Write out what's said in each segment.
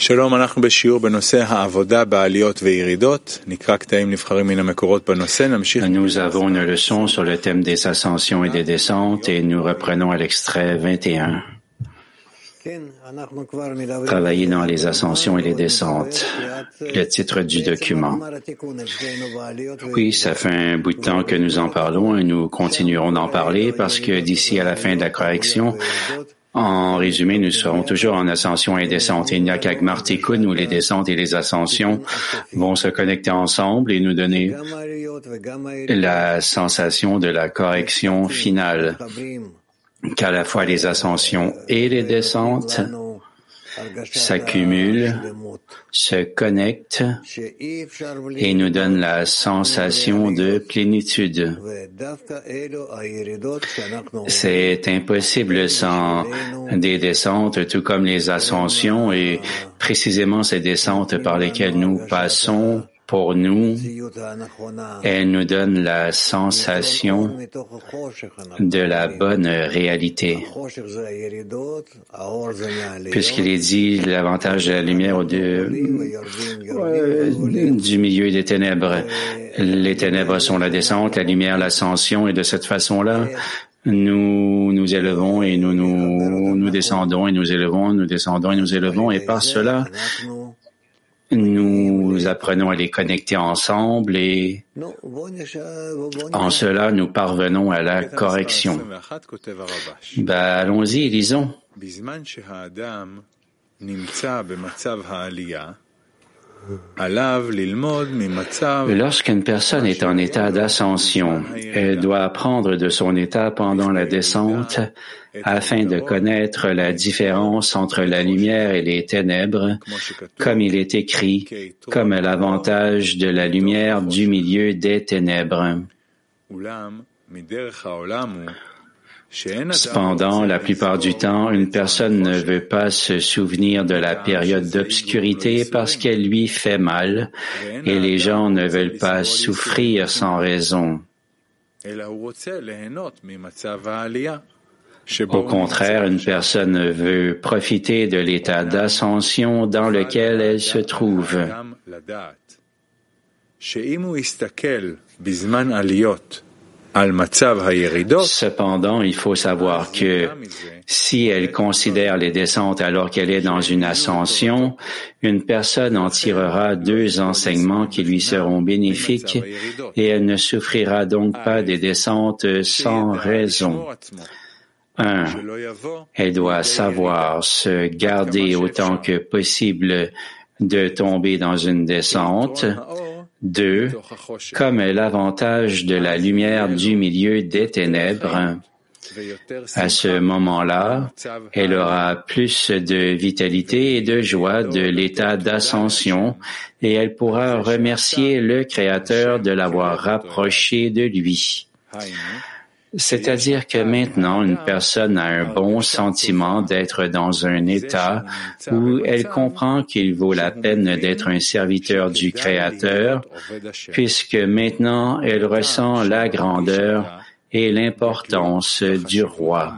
שלום, אנחנו בשיעור בנושא העבודה בעליות וירידות. נקרא קטעים נבחרים מן המקורות בנושא. נמשיך. Nous avons une leçon sur le thème des ascensions et des descentes et nous reprenons à l'extrait 21. Travailler dans les ascensions et les descentes. Le titre du document. Oui, ça fait un bout de temps que nous en parlons et nous continuerons d'en parler parce que d'ici à la fin de la correction, en résumé, nous serons toujours en ascension et descente. Il n'y a qu'Agmar Tikkun où les descentes et les ascensions vont se connecter ensemble et nous donner la sensation de la correction finale, qu'à la fois les ascensions et les descentes s'accumulent, se connectent et nous donnent la sensation de plénitude. C'est impossible sans des descentes, tout comme les ascensions et précisément ces descentes par lesquelles nous passons pour nous, elle nous donne la sensation de la bonne réalité. Puisqu'il est dit l'avantage de la lumière de, du milieu des ténèbres. Les ténèbres sont la descente, la lumière l'ascension, et de cette façon-là, nous nous élevons et nous, nous nous descendons et nous élevons, nous descendons et nous élevons, et par cela, nous apprenons à les connecter ensemble et en cela nous parvenons à la correction. Ben, allons-y, lisons. Lorsqu'une personne est en état d'ascension, elle doit apprendre de son état pendant la descente afin de connaître la différence entre la lumière et les ténèbres, comme il est écrit, comme l'avantage de la lumière du milieu des ténèbres. Cependant, la plupart du temps, une personne ne veut pas se souvenir de la période d'obscurité parce qu'elle lui fait mal et les gens ne veulent pas souffrir sans raison. Au contraire, une personne veut profiter de l'état d'ascension dans lequel elle se trouve. Cependant, il faut savoir que si elle considère les descentes alors qu'elle est dans une ascension, une personne en tirera deux enseignements qui lui seront bénéfiques et elle ne souffrira donc pas des descentes sans raison. Un, elle doit savoir se garder autant que possible de tomber dans une descente. Deux, comme l'avantage de la lumière du milieu des ténèbres. À ce moment-là, elle aura plus de vitalité et de joie de l'état d'ascension et elle pourra remercier le Créateur de l'avoir rapproché de lui. C'est-à-dire que maintenant, une personne a un bon sentiment d'être dans un état où elle comprend qu'il vaut la peine d'être un serviteur du Créateur, puisque maintenant elle ressent la grandeur et l'importance du roi.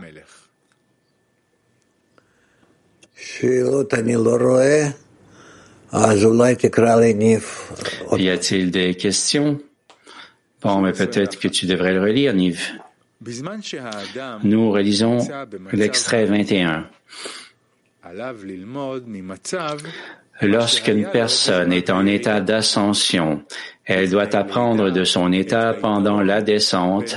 Y a-t-il des questions? Bon, mais peut-être que tu devrais le relire, Nive. Nous relisons l'extrait 21. Lorsqu'une personne est en état d'ascension, elle doit apprendre de son état pendant la descente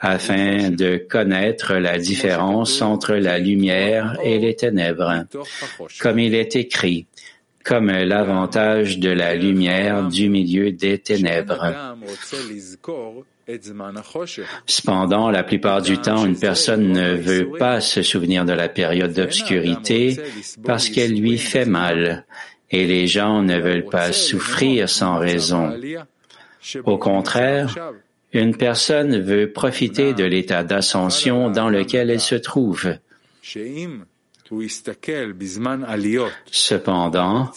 afin de connaître la différence entre la lumière et les ténèbres. Comme il est écrit, comme l'avantage de la lumière du milieu des ténèbres. Cependant, la plupart du temps, une personne ne veut pas se souvenir de la période d'obscurité parce qu'elle lui fait mal. et les gens ne veulent pas souffrir sans raison. Au contraire, une personne veut profiter de l'état d'ascension dans lequel elle se trouve. Cependant,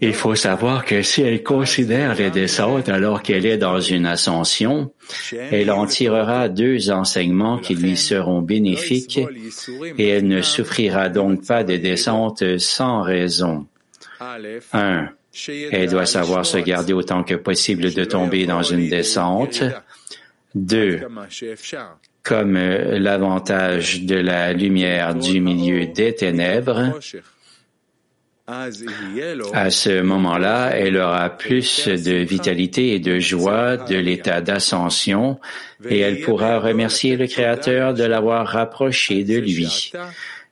il faut savoir que si elle considère les descentes alors qu'elle est dans une ascension, elle en tirera deux enseignements qui lui seront bénéfiques et elle ne souffrira donc pas des descentes sans raison. Un, elle doit savoir se garder autant que possible de tomber dans une descente. Deux, comme l'avantage de la lumière du milieu des ténèbres, à ce moment-là, elle aura plus de vitalité et de joie de l'état d'ascension et elle pourra remercier le Créateur de l'avoir rapproché de lui.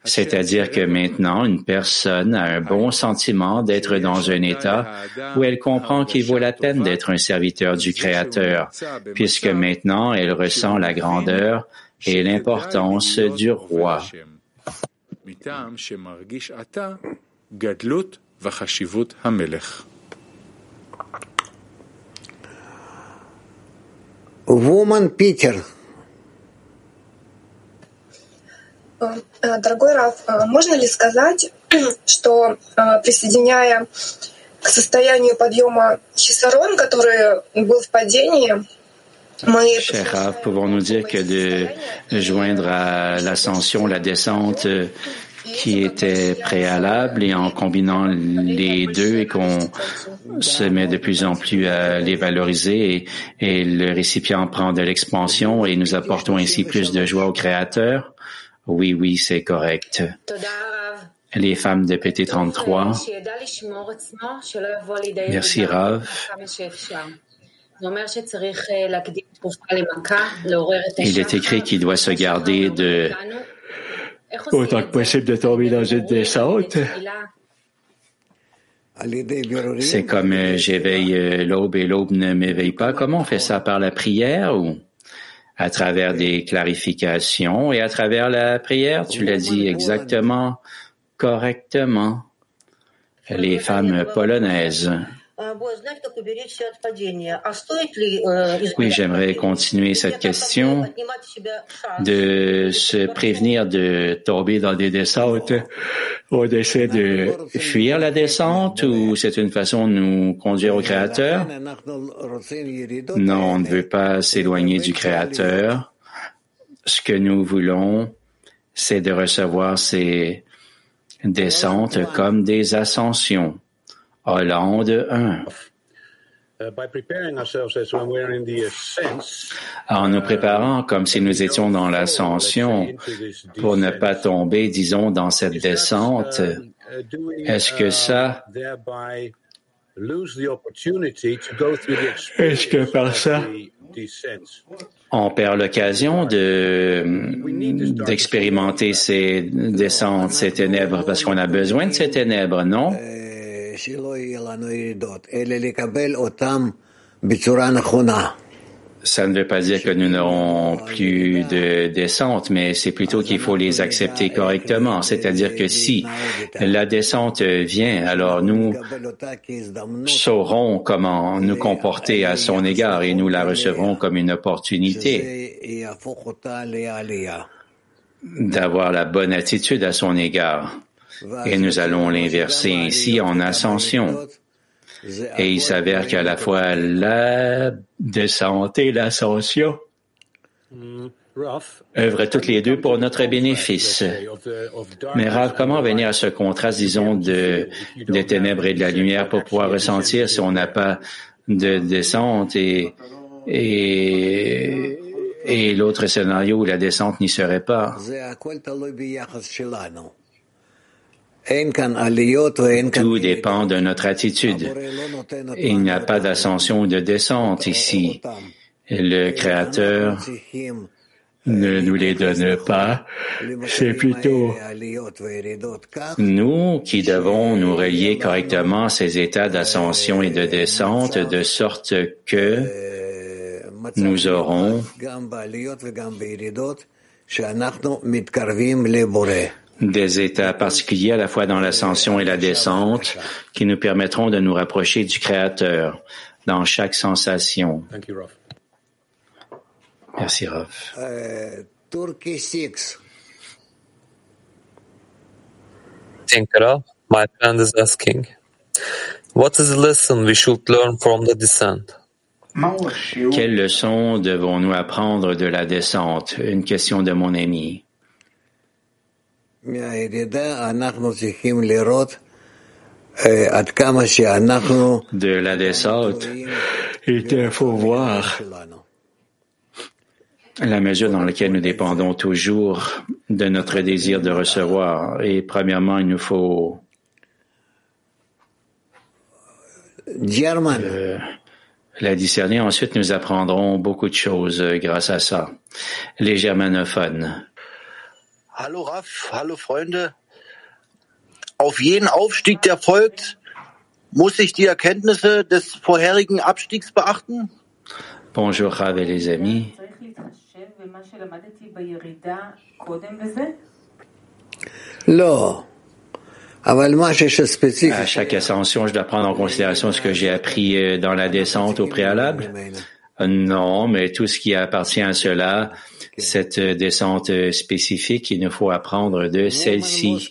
C'est-à-dire que maintenant, une personne a un bon sentiment d'être dans un état où elle comprend qu'il vaut la peine d'être un serviteur du Créateur, puisque maintenant elle ressent la grandeur et l'importance du roi. Дорогой Раф, можно ли сказать, что присоединяя к состоянию подъема Хисарон, который был в падении, Cher Rav, pouvons-nous dire que de joindre à l'ascension, la descente, qui était préalable et en combinant les deux et qu'on se met de plus en plus à les valoriser et, le récipient prend de l'expansion et nous apportons ainsi plus de joie au Créateur. Oui, oui, c'est correct. Les femmes de PT33. Merci, Rav. Il est écrit qu'il doit se garder de autant que possible de tomber dans une descente. C'est comme euh, j'éveille euh, l'aube et l'aube ne m'éveille pas. Comment on fait ça? Par la prière ou? À travers des clarifications et à travers la prière? Tu l'as dit exactement, correctement. Les femmes polonaises. Oui, j'aimerais continuer cette question de se prévenir de tomber dans des descentes. On essaie de fuir la descente ou c'est une façon de nous conduire au Créateur? Non, on ne veut pas s'éloigner du Créateur. Ce que nous voulons, c'est de recevoir ces descentes comme des ascensions. Hollande 1. En nous préparant comme si nous étions dans l'ascension pour ne pas tomber, disons, dans cette descente, est-ce que ça, est-ce que par ça, on perd l'occasion de d'expérimenter ces descentes, ces ténèbres, parce qu'on a besoin de ces ténèbres, non? Ça ne veut pas dire que nous n'aurons plus de descente, mais c'est plutôt qu'il faut les accepter correctement. C'est-à-dire que si la descente vient, alors nous saurons comment nous comporter à son égard et nous la recevrons comme une opportunité d'avoir la bonne attitude à son égard et nous allons l'inverser ainsi en ascension. Et il s'avère qu'à la fois la descente et l'ascension œuvrent toutes les deux pour notre bénéfice. Mais Rav, comment venir à ce contraste, disons, de, des ténèbres et de la lumière pour pouvoir ressentir si on n'a pas de descente et, et, et l'autre scénario où la descente n'y serait pas? Tout dépend de notre attitude. Il n'y a pas d'ascension ou de descente ici. Le Créateur ne nous les donne pas. C'est plutôt nous qui devons nous relier correctement à ces états d'ascension et de descente de sorte que nous aurons des états particuliers à la fois dans l'ascension et la descente qui nous permettront de nous rapprocher du Créateur dans chaque sensation. Merci, Rav. Uh, Turkey 6. Tinkara, my friend is asking, what is the lesson we should learn from the descent? Quelle leçon devons-nous apprendre de la descente? Une question de mon ami. De la descente, il faut voir la mesure dans laquelle nous dépendons toujours de notre désir de recevoir. Et premièrement, il nous faut euh, la discerner. Ensuite, nous apprendrons beaucoup de choses euh, grâce à ça. Les germanophones. Hallo Raff, hallo Freunde. Auf jeden Aufstieg, der folgt, muss ich die Erkenntnisse des vorherigen Abstiegs beachten? Bonjour Rav et les amis. À chaque ascension, je dois prendre en considération ce que j'ai appris euh, dans la descente au préalable? Euh, non, mais tout ce qui appartient à cela, cette euh, descente spécifique, il nous faut apprendre de celle-ci.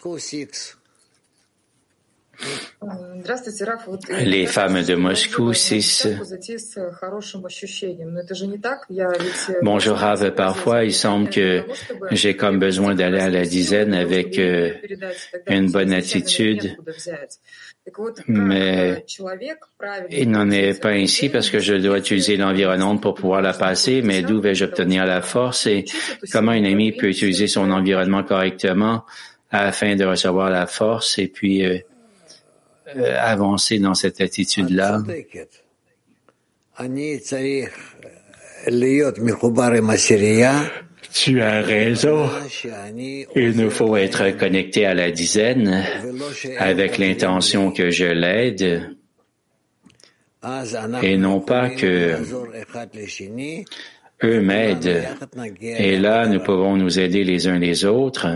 Les femmes de Moscou 6. Bonjour Rav, parfois il semble que j'ai comme besoin d'aller à la dizaine avec euh, une bonne attitude, mais il n'en est pas ainsi parce que je dois utiliser l'environnement pour pouvoir la passer, mais d'où vais-je obtenir la force et comment une amie peut utiliser son environnement correctement afin de recevoir la force et puis euh, euh, avancer dans cette attitude-là. Tu as raison. Il nous faut être connecté à la dizaine avec l'intention que je l'aide et non pas que eux m'aident. Et là, nous pouvons nous aider les uns les autres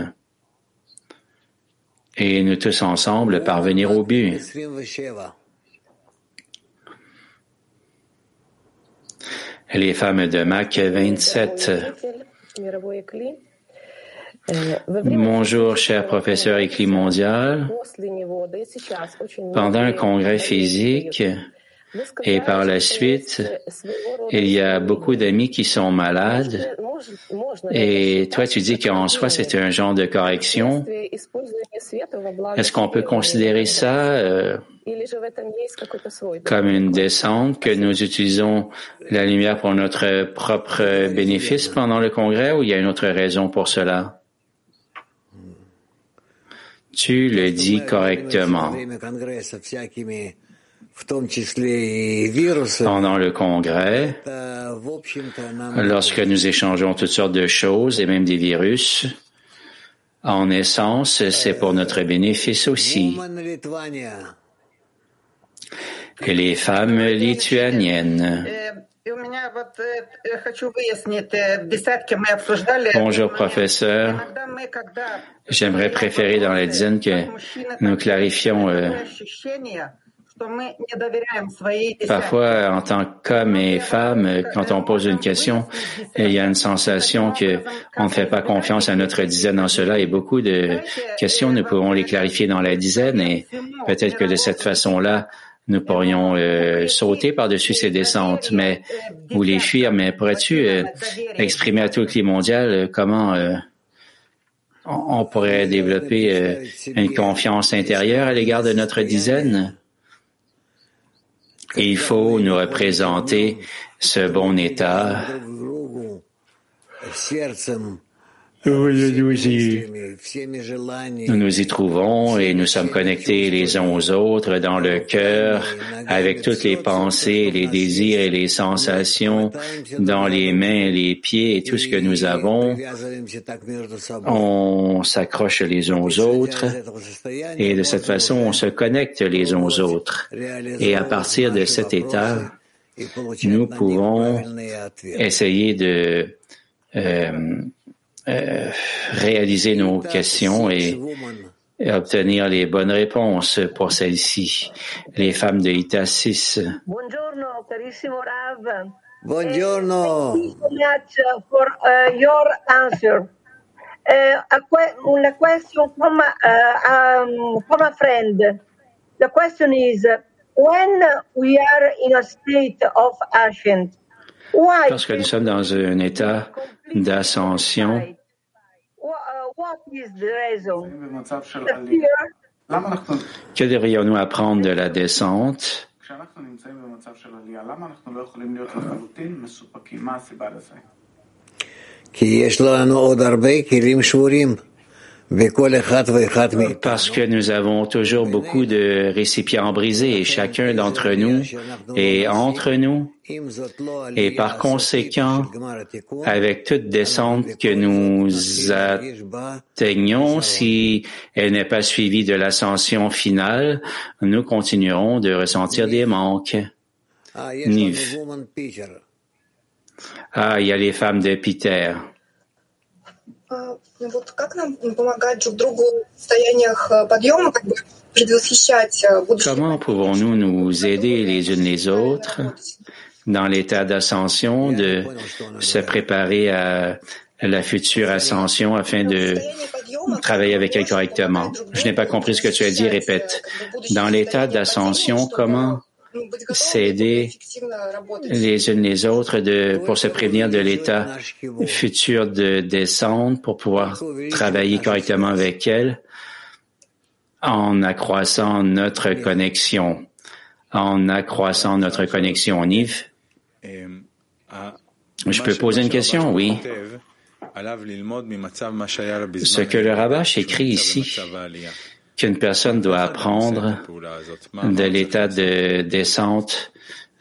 et nous tous ensemble parvenir au but. Les femmes de Mac 27. Bonjour, cher professeur écrit mondial. Pendant un congrès physique, et par la suite, il y a beaucoup d'amis qui sont malades. Et toi, tu dis qu'en soi, c'est un genre de correction. Est-ce qu'on peut considérer ça euh, comme une descente, que nous utilisons la lumière pour notre propre bénéfice pendant le congrès ou il y a une autre raison pour cela? Tu le dis correctement. Pendant le congrès, lorsque nous échangeons toutes sortes de choses et même des virus, en essence, c'est pour notre bénéfice aussi. Et les femmes lituaniennes. Bonjour professeur. J'aimerais préférer dans la dizaine que nous clarifions euh, Parfois, en tant qu'homme et femme, quand on pose une question, il y a une sensation que on ne fait pas confiance à notre dizaine dans cela et beaucoup de questions, nous pouvons les clarifier dans la dizaine et peut-être que de cette façon-là, nous pourrions euh, sauter par-dessus ces descentes, mais ou les fuir. Mais pourrais-tu euh, exprimer à tout le climat mondial euh, comment on pourrait développer une confiance intérieure à l'égard de notre dizaine? Il faut nous représenter ce bon état nous nous y trouvons et nous sommes connectés les uns aux autres dans le cœur avec toutes les pensées, les désirs et les sensations dans les mains, les pieds et tout ce que nous avons. On s'accroche les uns aux autres et de cette façon on se connecte les uns aux autres. Et à partir de cet état, nous pouvons essayer de euh, euh, réaliser nos questions et, obtenir les bonnes réponses pour celles-ci. Les femmes de Ita 6. Buongiorno, carissimo Rav. Buongiorno. Thank you so much for uh, your answer. Uh, a que- una question from, uh, um, from a friend. The question is, when we are in a state of ascent, why Lorsque nous sommes dans un état d'ascension, Que devrions-nous apprendre de la descente? parce que nous avons toujours beaucoup de récipients brisés et chacun d'entre nous est entre nous et par conséquent, avec toute descente que nous atteignons, si elle n'est pas suivie de l'ascension finale, nous continuerons de ressentir des manques. Ah, il y a les femmes de Peter. Comment pouvons-nous nous aider les unes les autres? Dans l'état d'ascension, de se préparer à la future ascension afin de travailler avec elle correctement. Je n'ai pas compris ce que tu as dit, répète. Dans l'état d'ascension, comment s'aider les unes les autres de, pour se prévenir de l'état futur de descente, pour pouvoir travailler correctement avec elle en accroissant notre connexion, en accroissant notre connexion. Yves? Je peux poser une question, oui. Ce que le Rabash écrit ici, qu'une personne doit apprendre de l'état de descente,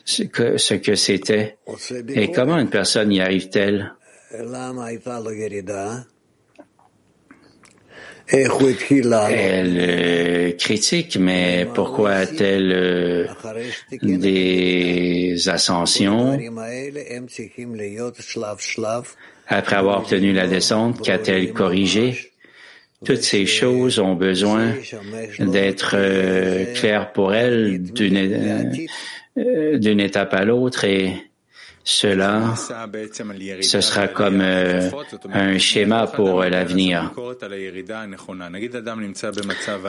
ce que, ce que c'était, et comment une personne y arrive-t-elle? Elle euh, critique, mais pourquoi a-t-elle euh, des ascensions? Après avoir obtenu la descente? Qu'a-t-elle corrigé? Toutes ces choses ont besoin d'être euh, claires pour elle d'une d'une étape à l'autre et cela, ce sera comme euh, un schéma pour l'avenir.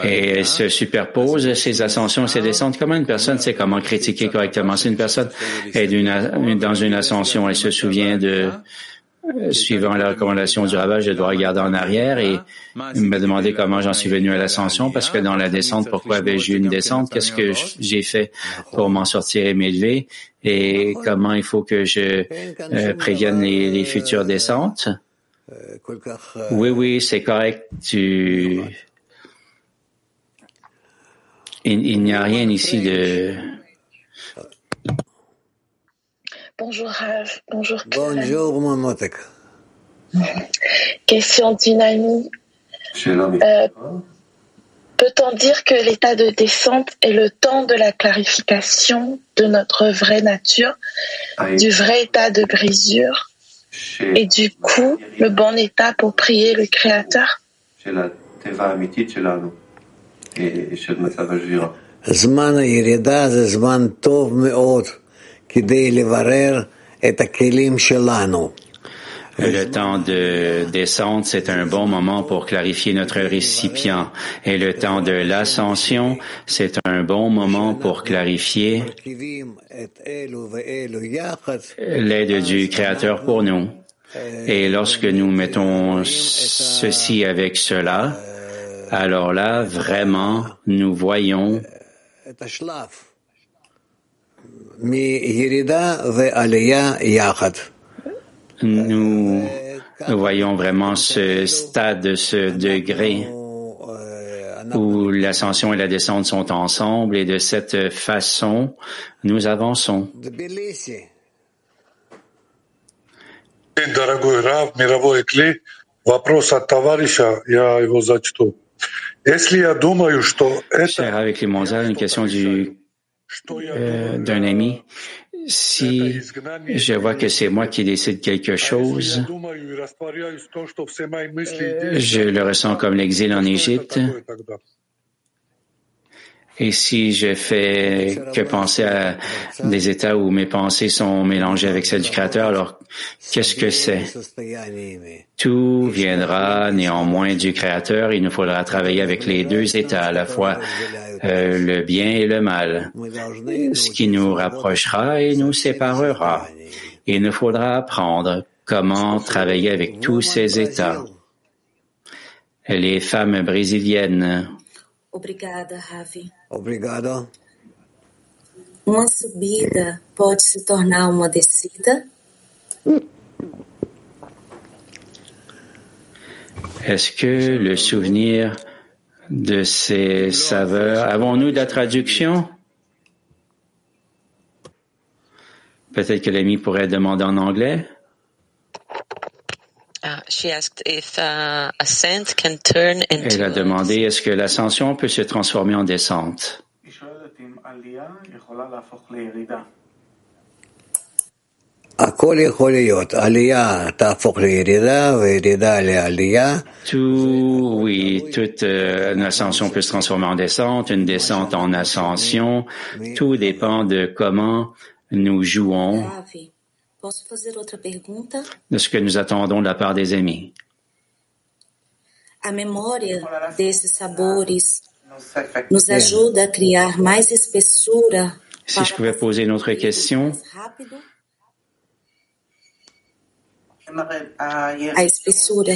Et se superpose ces ascensions et ces descentes. Comment une personne sait comment critiquer correctement? Si une personne est dans une ascension, elle se souvient de suivant la recommandation du rabat, je dois regarder en arrière et me demander comment j'en suis venu à l'ascension parce que dans la descente, pourquoi avais-je eu une descente? Qu'est-ce que j'ai fait pour m'en sortir et m'élever? Et comment il faut que je euh, prévienne les, futures descentes? Oui, oui, c'est correct. Il n'y a rien ici de Bonjour Rav, bonjour Bonjour mon Question d'une amie. Euh, peut-on dire que l'état de descente est le temps de la clarification de notre vraie nature, du vrai état de brisure, et du coup le bon état pour prier le Créateur? Le temps de descente, c'est un bon moment pour clarifier notre récipient. Et le temps de l'ascension, c'est un bon moment pour clarifier l'aide du Créateur pour nous. Et lorsque nous mettons ceci avec cela, alors là, vraiment, nous voyons nous voyons vraiment ce stade, ce degré où l'ascension et la descente sont ensemble et de cette façon, nous avançons. Дорогой Рав, мировой Кли, вопрос от товарища, я его зачту. Если я думаю, что это... Cher avec les mondiales, une question du, euh, d'un ami. Si je vois que c'est moi qui décide quelque chose, je le ressens comme l'exil en Égypte. Et si je fais que penser à des états où mes pensées sont mélangées avec celles du Créateur, alors qu'est-ce que c'est? Tout viendra néanmoins du Créateur. Il nous faudra travailler avec les deux états, à la fois euh, le bien et le mal, ce qui nous rapprochera et nous séparera. Il nous faudra apprendre comment travailler avec tous ces états. Les femmes brésiliennes Obrigada, Ravi. Obrigado. Uma subida pode se tornar uma descida? Est-ce que le souvenir de ces saveurs, avons-nous de la traduction? Peut-être que l'ami pourrait demander en anglais. Elle a demandé est-ce que l'ascension peut se transformer en descente? Tout, oui, toute euh, une ascension peut se transformer en descente, une descente en ascension. Tout dépend de comment nous jouons. Ravi, posso fazer outra pergunta? de ce que nous attendons de la part des amis. A memória desses sabores nos ajuda a criar mais espessura Si je pouvais poser une autre question, rápido? A espessura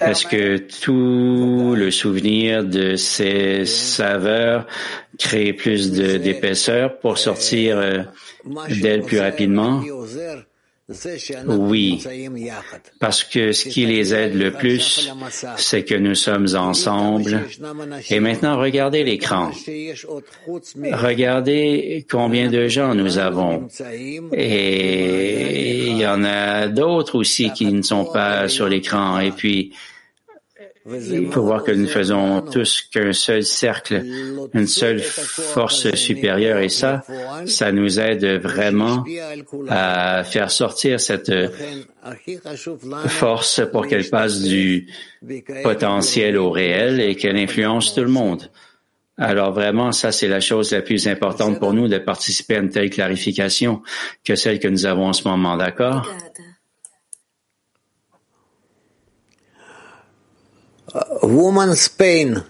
est-ce que tout le souvenir de ces saveurs crée plus d'épaisseur pour sortir euh, d'elles plus rapidement? Oui, parce que ce qui les aide le plus, c'est que nous sommes ensemble. Et maintenant, regardez l'écran. Regardez combien de gens nous avons. Et il y en a d'autres aussi qui ne sont pas sur l'écran. Et puis, il faut voir que nous faisons tous qu'un seul cercle, une seule force supérieure. Et ça, ça nous aide vraiment à faire sortir cette force pour qu'elle passe du potentiel au réel et qu'elle influence tout le monde. Alors vraiment, ça c'est la chose la plus importante pour nous de participer à une telle clarification que celle que nous avons en ce moment, d'accord? Woman's Pain.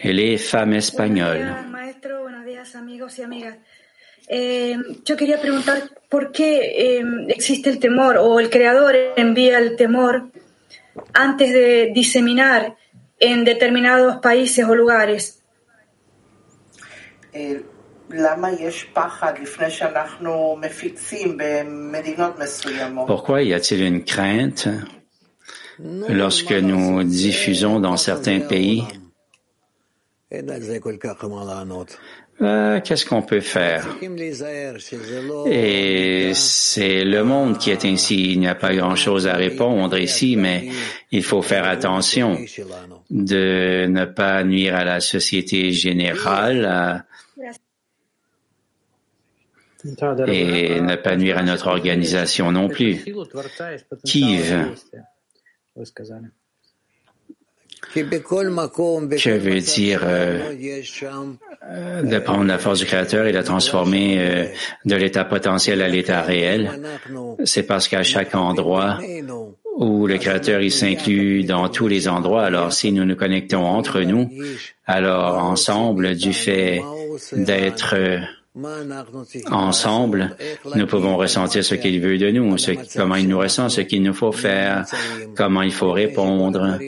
Elle est femme espagnole. Maestro, buenos días, amigos y amigas. Eh, yo quería preguntar eh, existe el temor o el creador envía el temor antes de diseminar en determinados países o lugares. Eh, Pourquoi y a-t-il une crainte? lorsque nous diffusons dans certains pays, euh, qu'est-ce qu'on peut faire? Et c'est le monde qui est ainsi. Il n'y a pas grand-chose à répondre ici, mais il faut faire attention de ne pas nuire à la société générale et ne pas nuire à notre organisation non plus. Kiev, que veut dire euh, de prendre la force du Créateur et la transformer euh, de l'état potentiel à l'état réel. C'est parce qu'à chaque endroit où le Créateur s'inclut dans tous les endroits, alors si nous nous connectons entre nous, alors ensemble du fait d'être euh, Ensemble, nous pouvons ressentir ce qu'il veut de nous, comment il nous ressent, ce qu'il nous faut faire, comment il faut répondre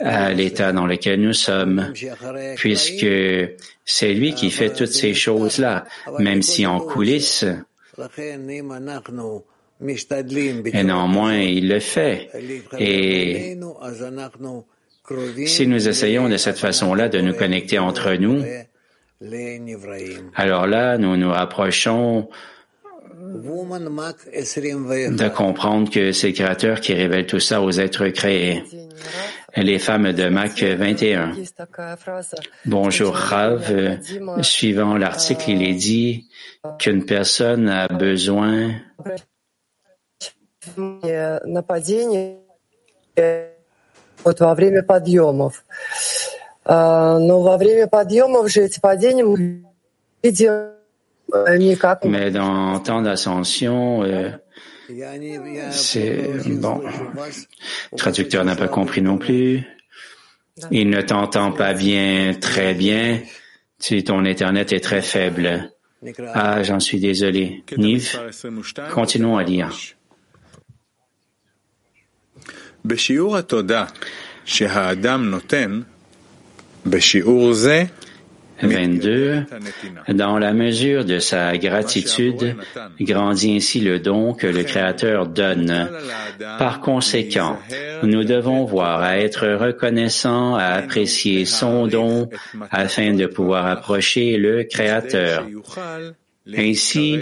à l'état dans lequel nous sommes, puisque c'est lui qui fait toutes ces choses-là, même si en coulisses, et néanmoins, il le fait. Et si nous essayons de cette façon-là de nous connecter entre nous, alors là, nous nous rapprochons 21. de comprendre que c'est le Créateur qui révèle tout ça aux êtres créés. Les femmes de Mac 21. Bonjour Rav. Euh, Suivant l'article, il est dit qu'une personne a besoin Но во время подъемов же эти падения мы видим э, не как Mais dans temps d'ascension, euh, c'est bon. Le traducteur n'a pas compris non plus. Il ne t'entend pas bien, très bien. Tu, ton Internet est très faible. Ah, j'en suis désolé. Nive, continuons à lire. בשיעור התודה שהאדם נותן, בשיעור זה 22. Dans la mesure de sa gratitude, grandit ainsi le don que le Créateur donne. Par conséquent, nous devons voir à être reconnaissants, à apprécier son don afin de pouvoir approcher le Créateur. Ainsi,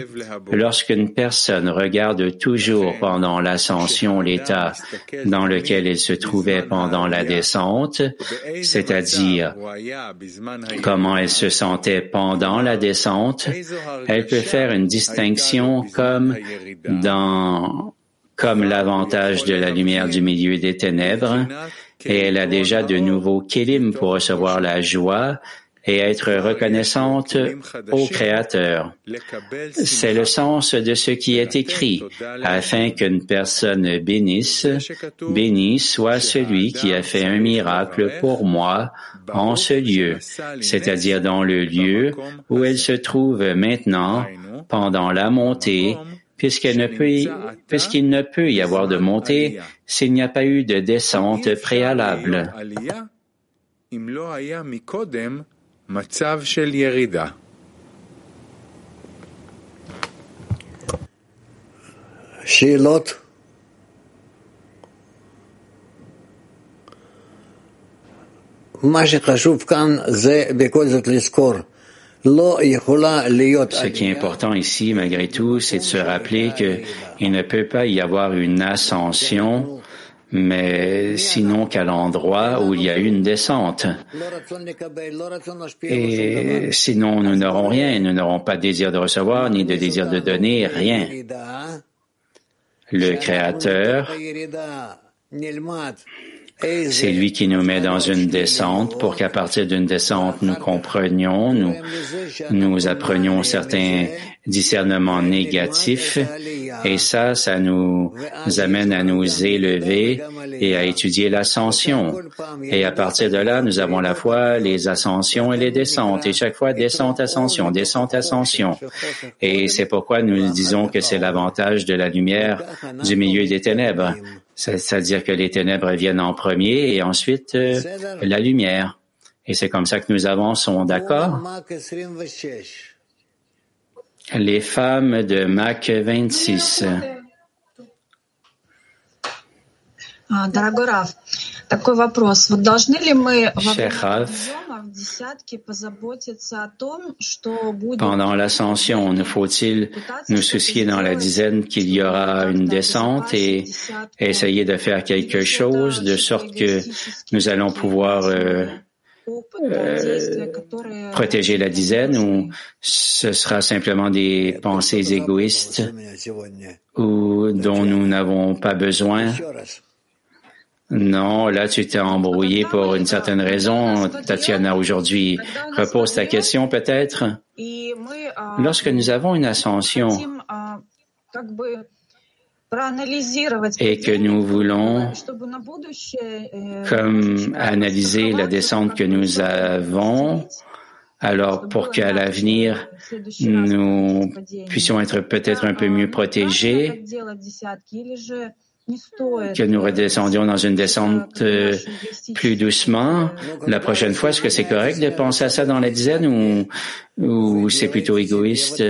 lorsqu'une personne regarde toujours pendant l'ascension l'état dans lequel elle se trouvait pendant la descente, c'est-à-dire comment elle se sentait pendant la descente, elle peut faire une distinction comme dans comme l'avantage de la lumière du milieu des ténèbres, et elle a déjà de nouveaux kélim pour recevoir la joie et être reconnaissante au Créateur. C'est le sens de ce qui est écrit, afin qu'une personne bénisse, béni soit celui qui a fait un miracle pour moi en ce lieu, c'est-à-dire dans le lieu où elle se trouve maintenant pendant la montée, puisqu'il ne ne peut y avoir de montée s'il n'y a pas eu de descente préalable. מצב של ירידה. שאלות? מה שחשוב כאן זה בכל זאת לזכור. Ce qui est important ici, malgré tout, c'est de se rappeler qu'il ne peut pas y avoir une ascension mais sinon qu'à l'endroit où il y a une descente. Et sinon, nous n'aurons rien, nous n'aurons pas de désir de recevoir, ni de désir de donner, rien. Le Créateur c'est lui qui nous met dans une descente pour qu'à partir d'une descente, nous comprenions, nous, nous apprenions certains discernements négatifs et ça, ça nous amène à nous élever et à étudier l'ascension. Et à partir de là, nous avons la fois les ascensions et les descentes et chaque fois descente, ascension, descente, ascension. Et c'est pourquoi nous disons que c'est l'avantage de la lumière du milieu des ténèbres. C'est-à-dire que les ténèbres viennent en premier et ensuite euh, la lumière. Et c'est comme ça que nous avançons, d'accord? Les femmes de Mac 26. Pendant l'ascension, nous faut-il nous soucier dans la dizaine qu'il y aura une descente et essayer de faire quelque chose de sorte que nous allons pouvoir euh, euh, protéger la dizaine ou ce sera simplement des pensées égoïstes ou dont nous n'avons pas besoin non, là, tu t'es embrouillé pour une certaine raison, Tatiana, aujourd'hui. Repose ta question, peut-être? Lorsque nous avons une ascension et que nous voulons comme analyser la descente que nous avons, alors pour qu'à l'avenir, nous puissions être peut-être un peu mieux protégés, que nous redescendions dans une descente euh, plus doucement. La prochaine fois, est-ce que c'est correct de penser à ça dans la dizaine ou, ou c'est plutôt égoïste?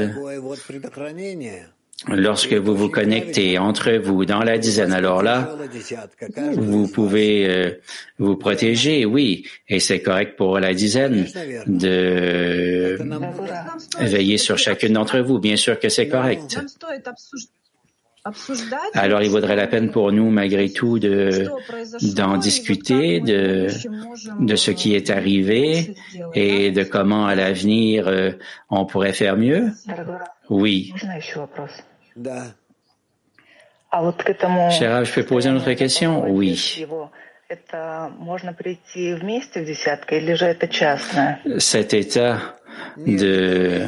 Lorsque vous vous connectez entre vous dans la dizaine, alors là, vous pouvez euh, vous protéger, oui, et c'est correct pour la dizaine de veiller sur chacune d'entre vous. Bien sûr que c'est correct. Alors il vaudrait la peine pour nous, malgré tout, de, d'en discuter, de, ce qui est arrivé et de comment à l'avenir euh, on pourrait faire mieux. Oui. Chérab, je peux poser une autre question? Oui. Cet état de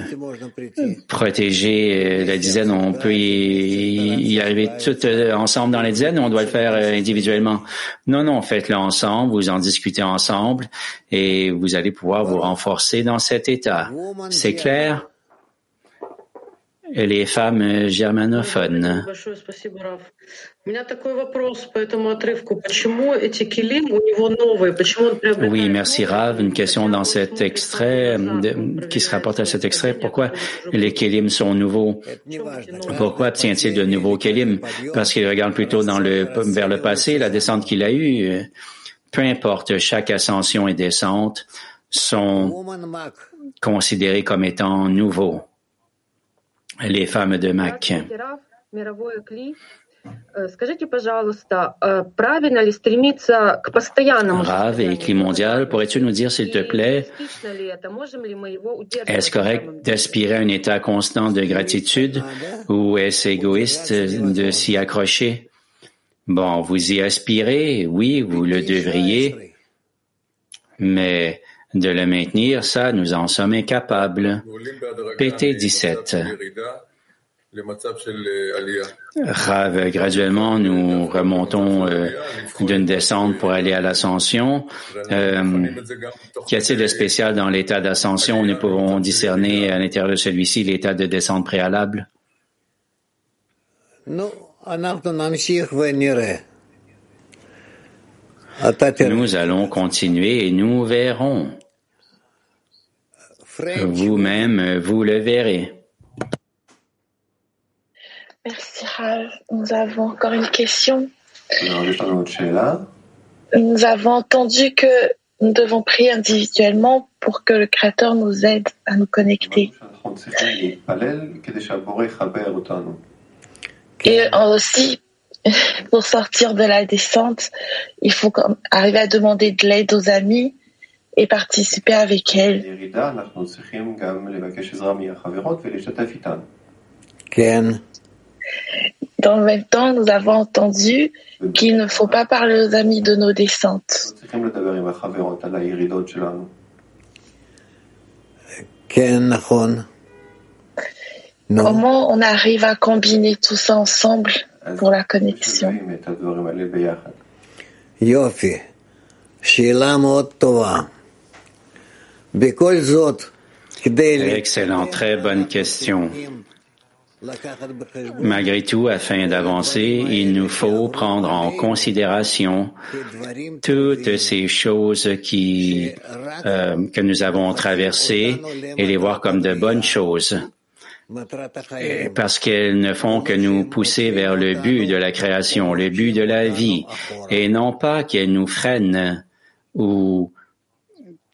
protéger euh, la dizaine. On peut y, arriver tout euh, ensemble dans la dizaine ou on doit le faire euh, individuellement? Non, non, faites-le ensemble, vous en discutez ensemble et vous allez pouvoir vous renforcer dans cet état. C'est clair? Et les femmes germanophones. Oui, merci Rav. Une question dans cet extrait de, qui se rapporte à cet extrait. Pourquoi les kelim sont nouveaux? Pourquoi obtient-il de nouveaux kelim? Parce qu'il regarde plutôt dans le, vers le passé, la descente qu'il a eue. Peu importe, chaque ascension et descente sont considérés comme étant nouveaux. Les femmes de Mac. Rav et Écrit mondial, pourrais-tu nous dire, s'il te plaît, est-ce correct d'aspirer à un état constant de gratitude ou est-ce égoïste de s'y accrocher? Bon, vous y aspirez, oui, vous le devriez, mais de le maintenir, ça, nous en sommes incapables. PT 17. Rav, graduellement, nous remontons euh, d'une descente pour aller à l'ascension. Euh, Qu'y a-t-il de spécial dans l'état d'ascension? Nous pouvons discerner à l'intérieur de celui-ci l'état de descente préalable. Nous allons continuer et nous verrons. Vous-même, vous le verrez. Merci Rav. Nous avons encore une question. Nous avons entendu que nous devons prier individuellement pour que le Créateur nous aide à nous connecter. Et aussi, pour sortir de la descente, il faut arriver à demander de l'aide aux amis et participer avec elles. Dans le même temps, nous avons entendu qu'il ne faut pas parler aux amis de nos descentes. Comment on arrive à combiner tout ça ensemble pour la connexion Excellent, très bonne question. Malgré tout, afin d'avancer, il nous faut prendre en considération toutes ces choses qui, euh, que nous avons traversées et les voir comme de bonnes choses parce qu'elles ne font que nous pousser vers le but de la création, le but de la vie, et non pas qu'elles nous freinent ou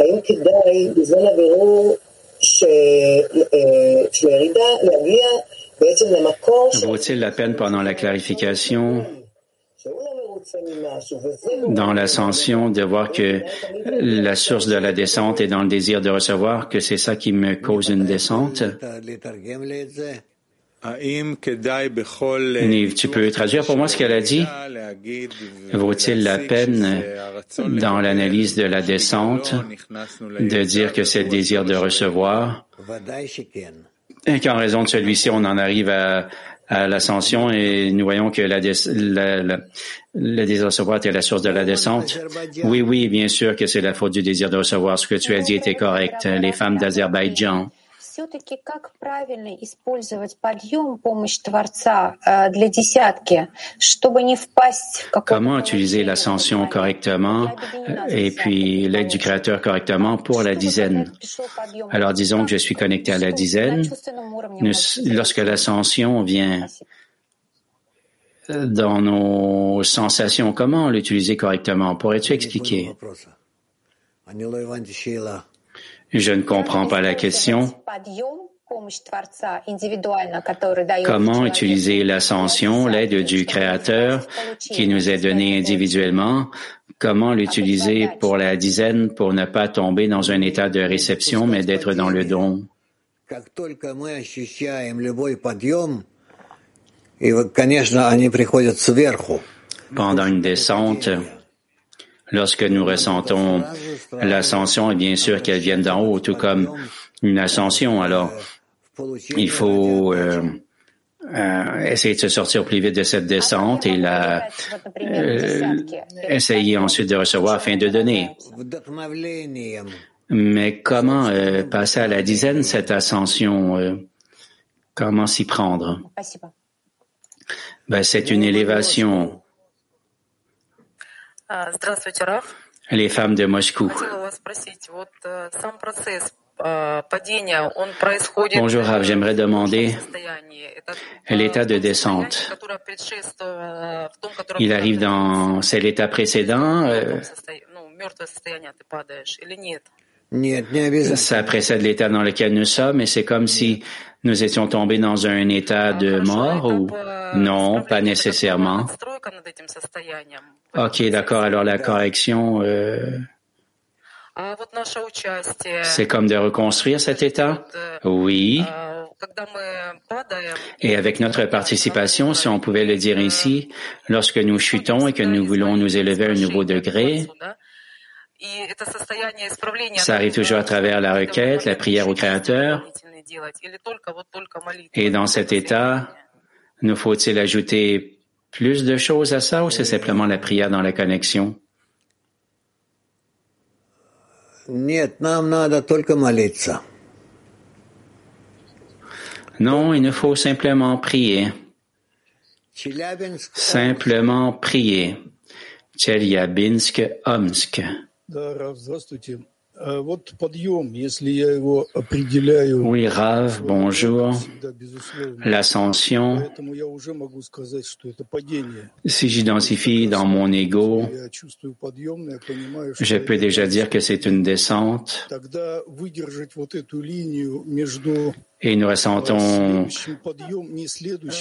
האם כדאי בזמן הבירור של הירידה להגיע Vaut-il la peine pendant la clarification dans l'ascension de voir que la source de la descente est dans le désir de recevoir, que c'est ça qui me cause une descente? Tu peux traduire pour moi ce qu'elle a dit? Vaut-il la peine, dans l'analyse de la descente, de dire que c'est le désir de recevoir? Et qu'en raison de celui-ci, on en arrive à, à l'ascension et nous voyons que la, la, la, le désir de recevoir était la source de la descente. Oui, oui, bien sûr que c'est la faute du désir de recevoir. Ce que tu as dit était correct. Les femmes d'Azerbaïdjan все-таки как правильно использовать подъем, помощь Творца для десятки, чтобы не впасть в Comment utiliser l'ascension correctement et puis l'aide du Créateur correctement pour la dizaine? Alors disons que je suis connecté à la dizaine. Lorsque l'ascension vient dans nos sensations, comment l'utiliser correctement? Pourrais-tu expliquer? Je ne comprends pas la question. Comment utiliser l'ascension, l'aide du Créateur qui nous est donnée individuellement? Comment l'utiliser pour la dizaine pour ne pas tomber dans un état de réception, mais d'être dans le don? Pendant une descente, lorsque nous ressentons l'ascension, et bien sûr qu'elle vienne d'en haut, tout comme une ascension. Alors, il faut euh, euh, essayer de se sortir plus vite de cette descente et la, euh, essayer ensuite de recevoir afin de donner. Mais comment euh, passer à la dizaine cette ascension euh, Comment s'y prendre? Ben, C'est une élévation. Les femmes de Moscou. Bonjour Rav, j'aimerais demander l'état de descente. Il arrive dans, c'est l'état précédent. Euh, ça précède l'état dans lequel nous sommes et c'est comme si nous étions tombés dans un état de mort ou non, pas nécessairement. Ok, d'accord. Alors la correction, euh, c'est comme de reconstruire cet état? Oui. Et avec notre participation, si on pouvait le dire ici, lorsque nous chutons et que nous voulons nous élever à un nouveau degré, ça arrive toujours à travers la requête, la prière au Créateur. Et dans cet état, nous faut-il ajouter plus de choses à ça ou c'est simplement la prière dans la connexion? Non, il nous faut simplement prier. Simplement prier. Chelyabinsk, Omsk. Oui, Rav, bonjour. L'ascension, si j'identifie dans mon ego, je peux déjà dire que c'est une descente et nous ressentons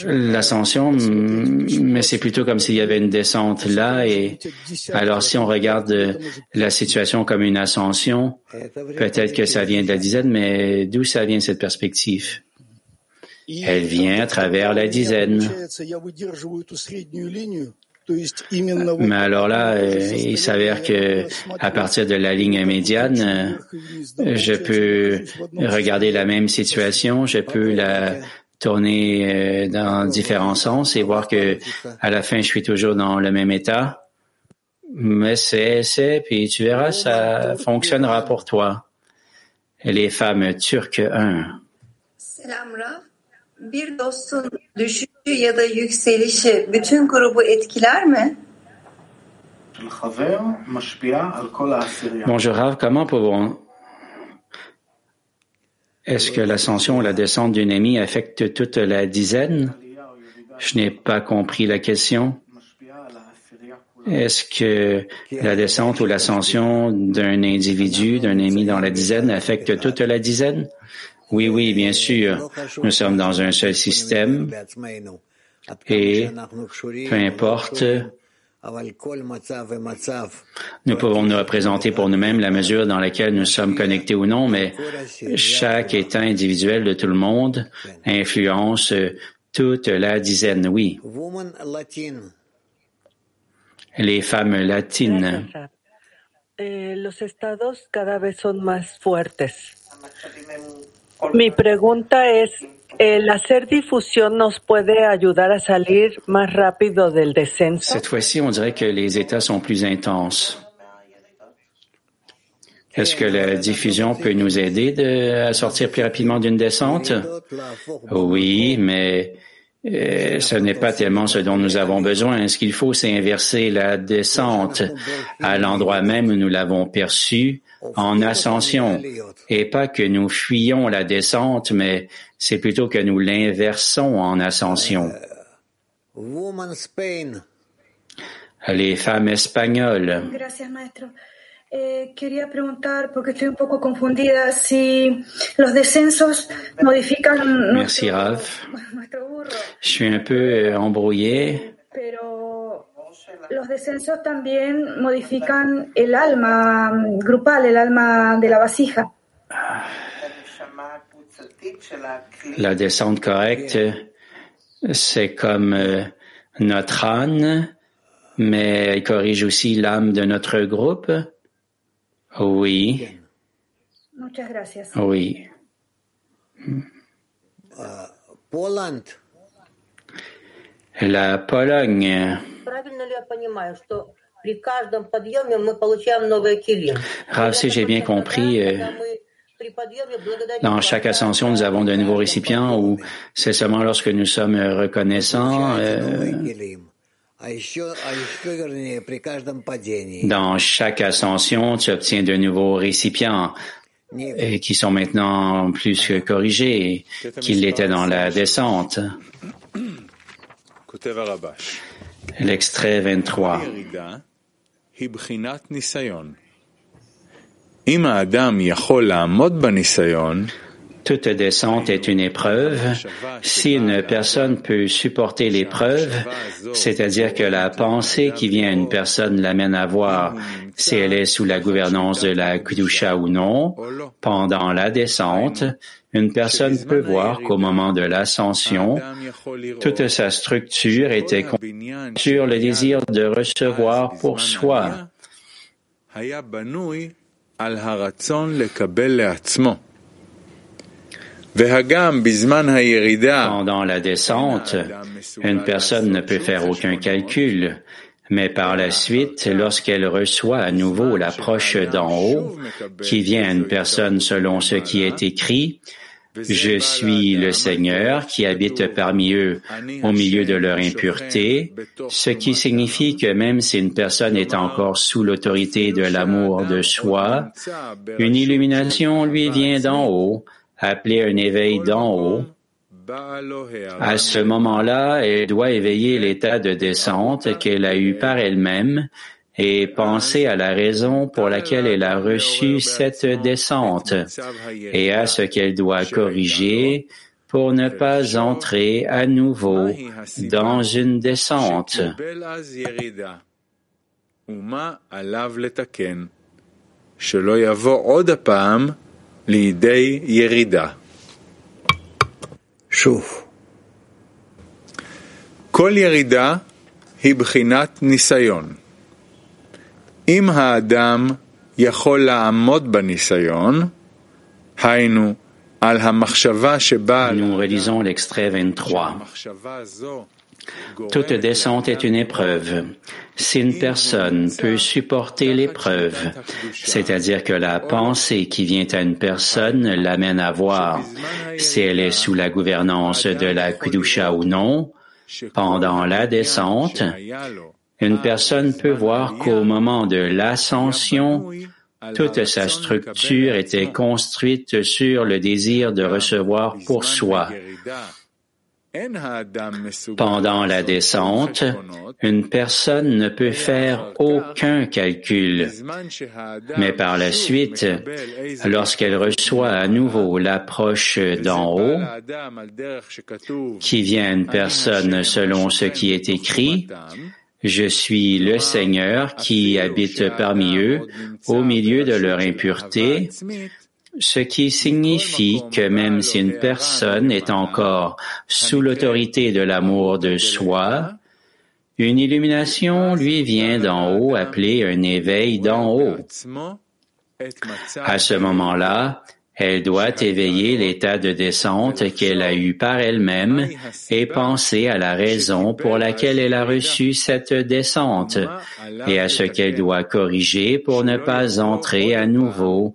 l'ascension, mais c'est plutôt comme s'il y avait une descente là. Et alors, si on regarde la situation comme une ascension, peut-être que ça vient de la dizaine, mais d'où ça vient cette perspective? Elle vient à travers la dizaine. Mais alors là, euh, il s'avère que à partir de la ligne médiane, euh, je peux regarder la même situation, je peux la tourner euh, dans différents sens et voir que à la fin, je suis toujours dans le même état. Mais c'est, c'est, puis tu verras, ça fonctionnera pour toi. Les femmes turques 1. Bir dostun düşüşü ya da yükselişi bütün grubu etkiler mi? Bonjour Rav, comment pouvons Est-ce que l'ascension ou la descente d'une ami affecte toute la dizaine? Je n'ai pas compris la question. Est-ce que la descente ou l'ascension d'un individu, d'un ami dans la dizaine affecte toute la dizaine? Oui, oui, bien sûr. Nous sommes dans un seul système et peu importe, nous pouvons nous représenter pour nous-mêmes la mesure dans laquelle nous sommes connectés ou non, mais chaque état individuel de tout le monde influence toute la dizaine, oui. Les femmes latines. Los estados cada vez. Mi pregunta es, ¿el hacer salir más rápido del descenso? Cette fois-ci, on dirait que les états sont plus intenses. Est-ce que la diffusion peut nous aider de, à sortir plus rapidement d'une descente? Oui, mais euh, ce n'est pas tellement ce dont nous avons besoin. Ce qu'il faut, c'est inverser la descente à l'endroit même où nous l'avons perçue en ascension et pas que nous fuyons la descente, mais c'est plutôt que nous l'inversons en ascension. Les femmes espagnoles. Eh, quería preguntar, porque estoy un poco confundida, si los descensos modifican Merci, Rav. Je suis un peu embrouillé. Pero los descensos también modifican el alma grupal, el alma de la vasija. La descente correcte C'est comme euh, notre âne, mais elle corrige aussi l'âme de notre groupe? Oui. Muchas gracias. Oui. Poland. La Pologne. Rav, si j'ai bien compris, euh, dans chaque ascension, nous avons de nouveaux récipients ou c'est seulement lorsque nous sommes reconnaissants. Euh, dans chaque ascension, tu obtiens de nouveaux récipients euh, qui sont maintenant plus que corrigés qu'ils l'étaient dans la descente. כותב הרבש, L'extrait 23. Toute descente est une épreuve. Si une personne peut supporter l'épreuve, c'est-à-dire que la pensée qui vient à une personne l'amène à voir si elle est sous la gouvernance de la Kudusha ou non, pendant la descente, une personne peut voir qu'au moment de l'ascension, toute sa structure était sur le désir de recevoir pour soi. Pendant la descente, une personne ne peut faire aucun calcul, mais par la suite, lorsqu'elle reçoit à nouveau l'approche d'en haut, qui vient à une personne selon ce qui est écrit, je suis le Seigneur qui habite parmi eux au milieu de leur impureté, ce qui signifie que même si une personne est encore sous l'autorité de l'amour de soi, une illumination lui vient d'en haut, appelée un éveil d'en haut. À ce moment-là, elle doit éveiller l'état de descente qu'elle a eu par elle-même et penser à la raison pour laquelle elle a reçu cette descente et à ce qu'elle doit corriger pour ne pas entrer à nouveau dans une descente. לידי ירידה. שוב. כל ירידה היא בחינת ניסיון. אם האדם יכול לעמוד בניסיון, היינו, על המחשבה Nous l'extrait 23. Toute descente est une épreuve. Si une personne peut supporter l'épreuve, c'est-à-dire que la pensée qui vient à une personne l'amène à voir si elle est sous la gouvernance de la Kudusha ou non, pendant la descente, une personne peut voir qu'au moment de l'ascension, toute sa structure était construite sur le désir de recevoir pour soi pendant la descente, une personne ne peut faire aucun calcul, mais par la suite, lorsqu'elle reçoit à nouveau l'approche d'en haut, qui vient une personne selon ce qui est écrit, je suis le Seigneur qui habite parmi eux, au milieu de leur impureté, ce qui signifie que même si une personne est encore sous l'autorité de l'amour de soi, une illumination lui vient d'en haut appelée un éveil d'en haut. À ce moment-là, elle doit éveiller l'état de descente qu'elle a eu par elle-même et penser à la raison pour laquelle elle a reçu cette descente et à ce qu'elle doit corriger pour ne pas entrer à nouveau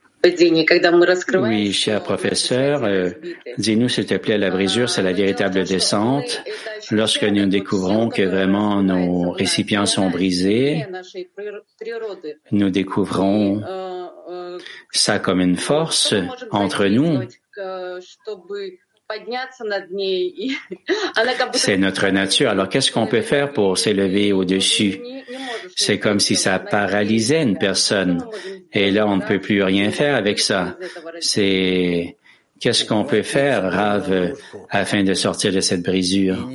Oui, cher professeur, euh, dis-nous s'il te plaît, la brisure, c'est la véritable descente. Lorsque nous découvrons que vraiment nos récipients sont brisés, nous découvrons ça comme une force entre nous. C'est notre nature. Alors, qu'est-ce qu'on peut faire pour s'élever au-dessus? C'est comme si ça paralysait une personne. Et là, on ne peut plus rien faire avec ça. C'est, qu'est-ce qu'on peut faire, Rave, afin de sortir de cette brisure?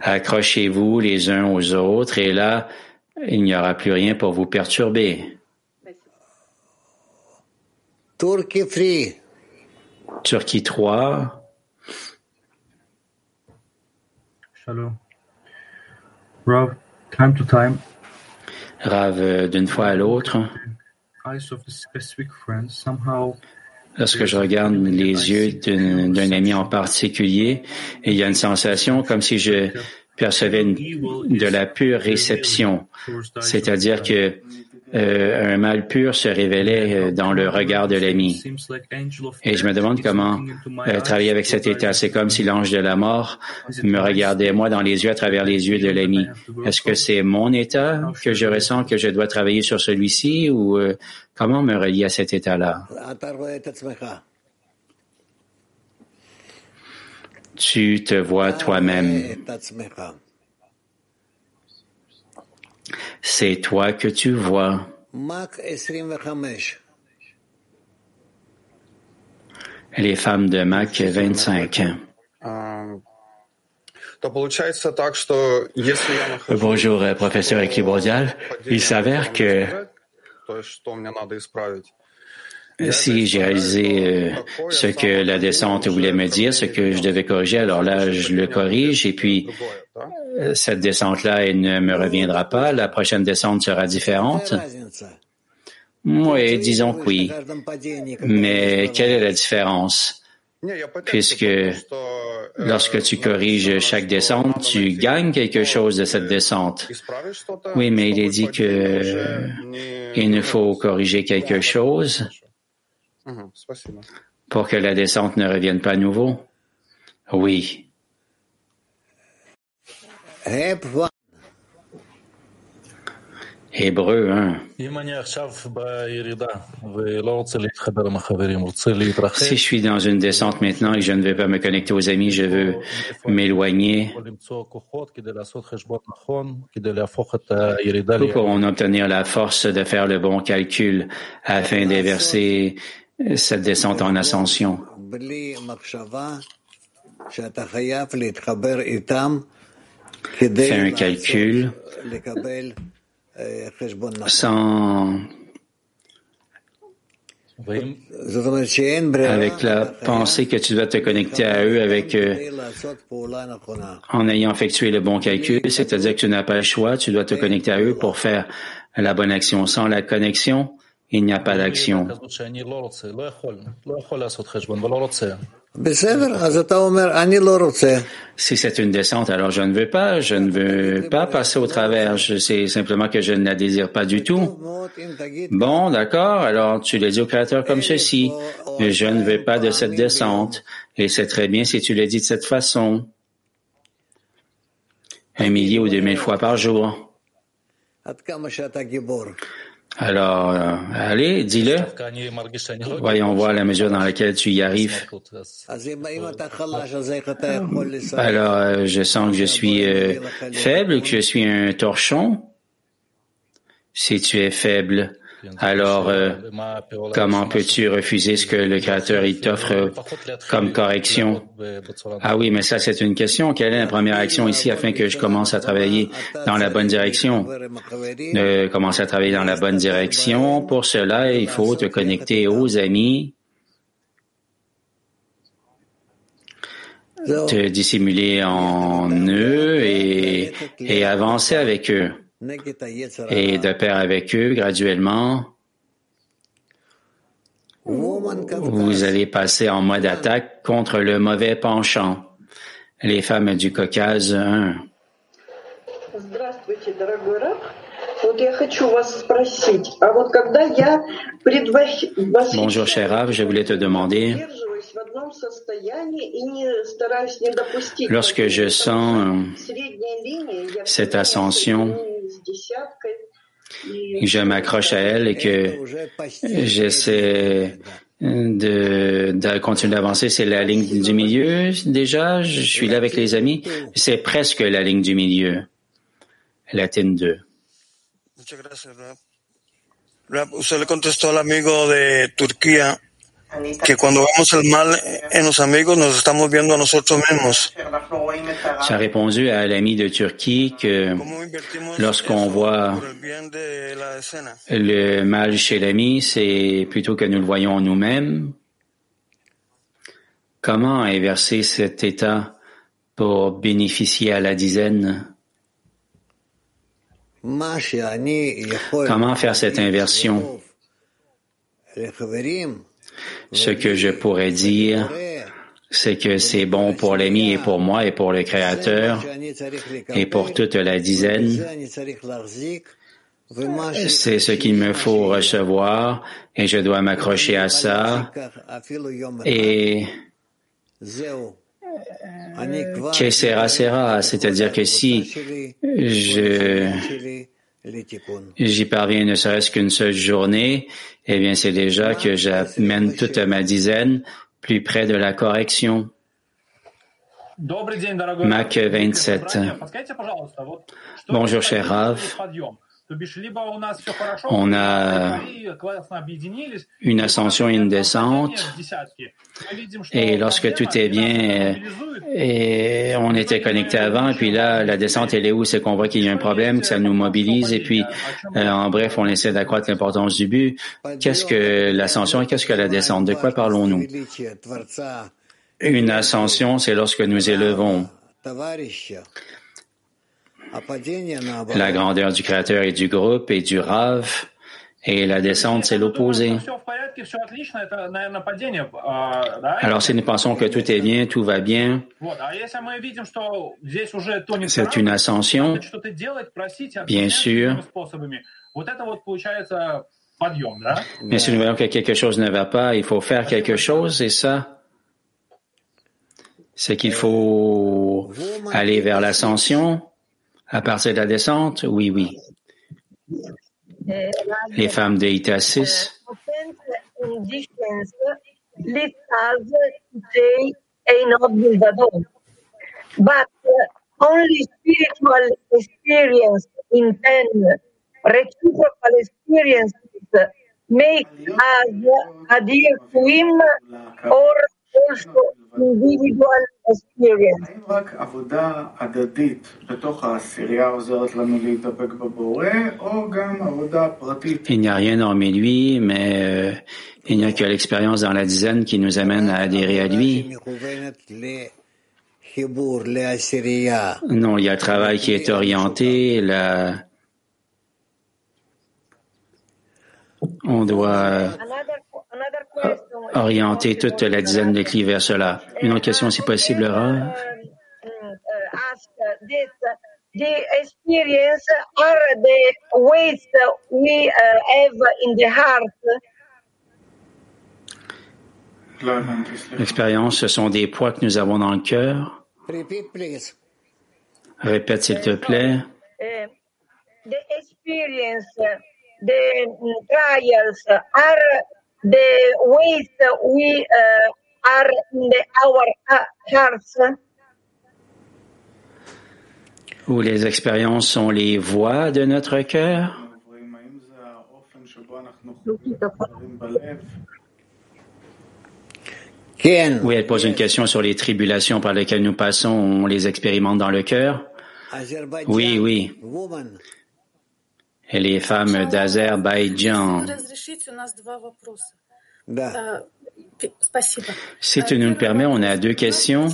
Accrochez-vous les uns aux autres et là, il n'y aura plus rien pour vous perturber. Turkey Turquie 3. Shalom. Rav, time to time, Rav, euh, d'une fois à l'autre, eyes of the specific friend somehow lorsque je regarde les yeux d'un ami en particulier, il y a une sensation comme si je percevais une- de la pure réception, c'est-à-dire que euh, un mal pur se révélait euh, dans le regard de l'ami. Et je me demande comment euh, travailler avec cet état. C'est comme si l'ange de la mort me regardait moi dans les yeux à travers les yeux de l'ami. Est-ce que c'est mon état que je ressens que je dois travailler sur celui-ci ou comment me relier à cet état-là? Tu te vois toi-même. C'est toi que tu vois. Les femmes de Mac 25. Bonjour, euh, professeur Equibodial. Il s'avère que si j'ai réalisé euh, ce que la descente voulait me dire, ce que je devais corriger, alors là, je le corrige et puis euh, cette descente-là, elle ne me reviendra pas. La prochaine descente sera différente. Oui, disons que oui. Mais quelle est la différence? Puisque lorsque tu corriges chaque descente, tu gagnes quelque chose de cette descente. Oui, mais il est dit que euh, il nous faut corriger quelque chose Mhm, Pour que la descente ne revienne pas à nouveau? Oui. Hébreu 1. Hein. Si je suis dans une descente maintenant et que je ne vais pas me connecter aux amis, je veux m'éloigner. Où pourrons obtenir la force de faire le bon calcul afin d'inverser cette descente en ascension. Fais un calcul. sans avec la pensée que tu dois te connecter à eux avec euh, en ayant effectué le bon calcul, c'est-à-dire que tu n'as pas le choix, tu dois te connecter à eux pour faire la bonne action. Sans la connexion, il n'y a pas d'action. Si c'est une descente, alors je ne veux pas, je ne veux pas passer au travers, je sais simplement que je ne la désire pas du tout. Bon, d'accord, alors tu les dis au Créateur comme ceci, je ne veux pas de cette descente, et c'est très bien si tu l'as dis de cette façon, un millier ou deux mille fois par jour. Alors, euh, allez, dis-le. Voyons voir la mesure dans laquelle tu y arrives. Alors, euh, je sens que je suis euh, faible, que je suis un torchon. Si tu es faible, alors euh, comment peux-tu refuser ce que le Créateur il t'offre comme correction? Ah oui, mais ça c'est une question. Quelle est la première action ici afin que je commence à travailler dans la bonne direction? De commencer à travailler dans la bonne direction. Pour cela, il faut te connecter aux amis, te dissimuler en eux et, et avancer avec eux. Et de pair avec eux, graduellement, vous allez passer en mode attaque contre le mauvais penchant. Les femmes du Caucase 1. Bonjour, cher Rav, je voulais te demander. Lorsque je sens cette ascension, que je m'accroche à elle et que j'essaie de, de continuer d'avancer, c'est la ligne du milieu déjà. Je suis là avec les amis. C'est presque la ligne du milieu. Latine 2. Muchas gracias, Rab. Rab, usted le contestó al amigo de Turquía que cuando vemos el mal en los amigos nos estamos viendo a nosotros mismos. J'ai répondu à l'ami de Turquie que lorsqu'on voit le mal chez l'ami, c'est plutôt que nous le voyons nous-mêmes. Comment inverser cet état pour bénéficier à la dizaine? Comment faire cette inversion? Ce que je pourrais dire, c'est que c'est bon pour l'ami et pour moi et pour le Créateur et pour toute la dizaine. C'est ce qu'il me faut recevoir et je dois m'accrocher à ça. Et que sera sera, c'est-à-dire que si je j'y parviens ne serait-ce qu'une seule journée, eh bien c'est déjà que j'amène toute ma dizaine plus près de la correction. Mac 27. Bonjour cher Rav. On a une ascension et une descente. Et lorsque tout est bien, et on était connecté avant, et puis là, la descente, elle est où? C'est qu'on voit qu'il y a un problème, que ça nous mobilise, et puis, euh, en bref, on essaie d'accroître l'importance du but. Qu'est-ce que l'ascension et qu'est-ce que la descente? De quoi parlons-nous? Une ascension, c'est lorsque nous élevons la grandeur du créateur et du groupe et du Rav, et la descente, c'est l'opposé. Alors, si nous pensons que tout est bien, tout va bien, c'est une ascension, bien sûr. Mais si nous voyons que quelque chose ne va pas, il faut faire quelque chose, et ça, c'est qu'il faut aller vers l'ascension. À partir de la descente, oui, oui. Les femmes de Itasis. But only spiritual experience in ten reciprocal experiences make us adhere to him or individual experience. האם רק עבודה הדדית בתוך העשירייה עוזרת לנו להידבק בבורא, או גם עבודה פרטית? Il n'y a rien hormis lui, mais euh, il n'y a que l'expérience dans la dizaine qui nous amène à adhérer à lui. Non, il y a le travail qui est orienté, la... on doit orienter toute la dizaine de clés vers cela. Une autre question, si possible, Ra? The experience are the weights we have in the heart. L'expérience, ce sont des poids que nous avons dans le cœur. Répète, s'il te plaît. The experience, the trials are the ways we uh, are in the, our uh, hearts. Où les expériences sont les voix de notre cœur. Oui, elle pose une question sur les tribulations par lesquelles nous passons, on les expérimente dans le cœur. Oui, oui. Et les femmes d'Azerbaïdjan. Si tu nous le permets, on a deux questions.